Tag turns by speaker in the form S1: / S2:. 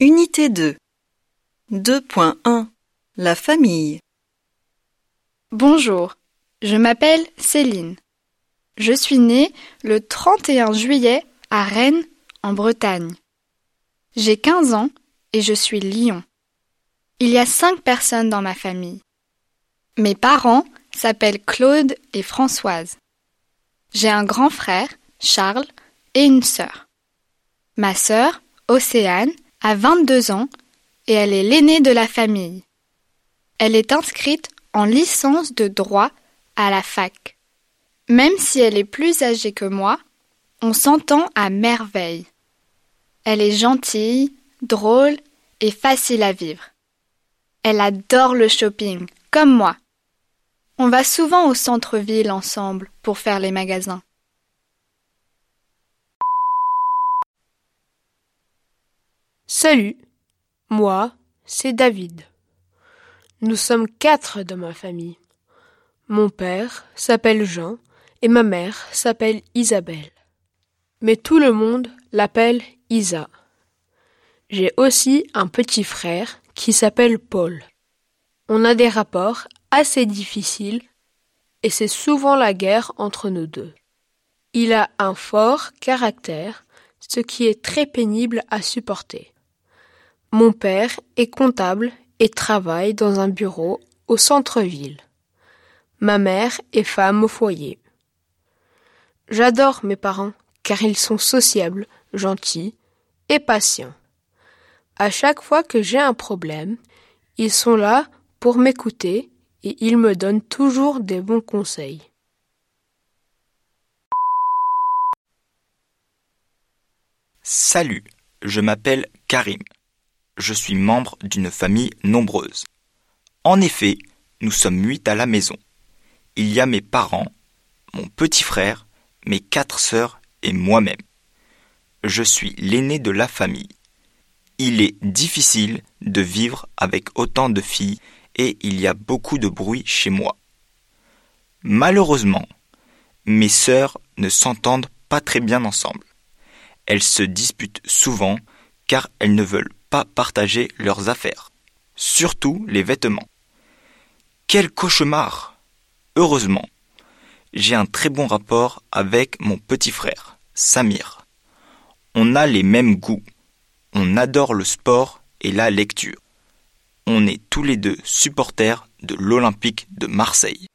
S1: Unité 2 2.1 La famille
S2: Bonjour, je m'appelle Céline. Je suis née le 31 juillet à Rennes, en Bretagne. J'ai 15 ans et je suis lion. Il y a cinq personnes dans ma famille. Mes parents s'appellent Claude et Françoise. J'ai un grand frère, Charles, et une sœur. Ma sœur, Océane, a 22 ans et elle est l'aînée de la famille. Elle est inscrite en licence de droit à la fac. Même si elle est plus âgée que moi, on s'entend à merveille. Elle est gentille, drôle et facile à vivre. Elle adore le shopping, comme moi. On va souvent au centre-ville ensemble pour faire les magasins.
S3: Salut, moi, c'est David. Nous sommes quatre dans ma famille. Mon père s'appelle Jean et ma mère s'appelle Isabelle. Mais tout le monde l'appelle Isa. J'ai aussi un petit frère qui s'appelle Paul. On a des rapports assez difficiles et c'est souvent la guerre entre nous deux. Il a un fort caractère, ce qui est très pénible à supporter. Mon père est comptable et travaille dans un bureau au centre-ville. Ma mère est femme au foyer. J'adore mes parents car ils sont sociables, gentils et patients. À chaque fois que j'ai un problème, ils sont là pour m'écouter et ils me donnent toujours des bons conseils.
S4: Salut, je m'appelle Karim je suis membre d'une famille nombreuse. En effet, nous sommes huit à la maison. Il y a mes parents, mon petit frère, mes quatre sœurs et moi-même. Je suis l'aîné de la famille. Il est difficile de vivre avec autant de filles et il y a beaucoup de bruit chez moi. Malheureusement, mes sœurs ne s'entendent pas très bien ensemble. Elles se disputent souvent car elles ne veulent pas partager leurs affaires, surtout les vêtements. Quel cauchemar Heureusement, j'ai un très bon rapport avec mon petit frère, Samir. On a les mêmes goûts. On adore le sport et la lecture. On est tous les deux supporters de l'Olympique de Marseille.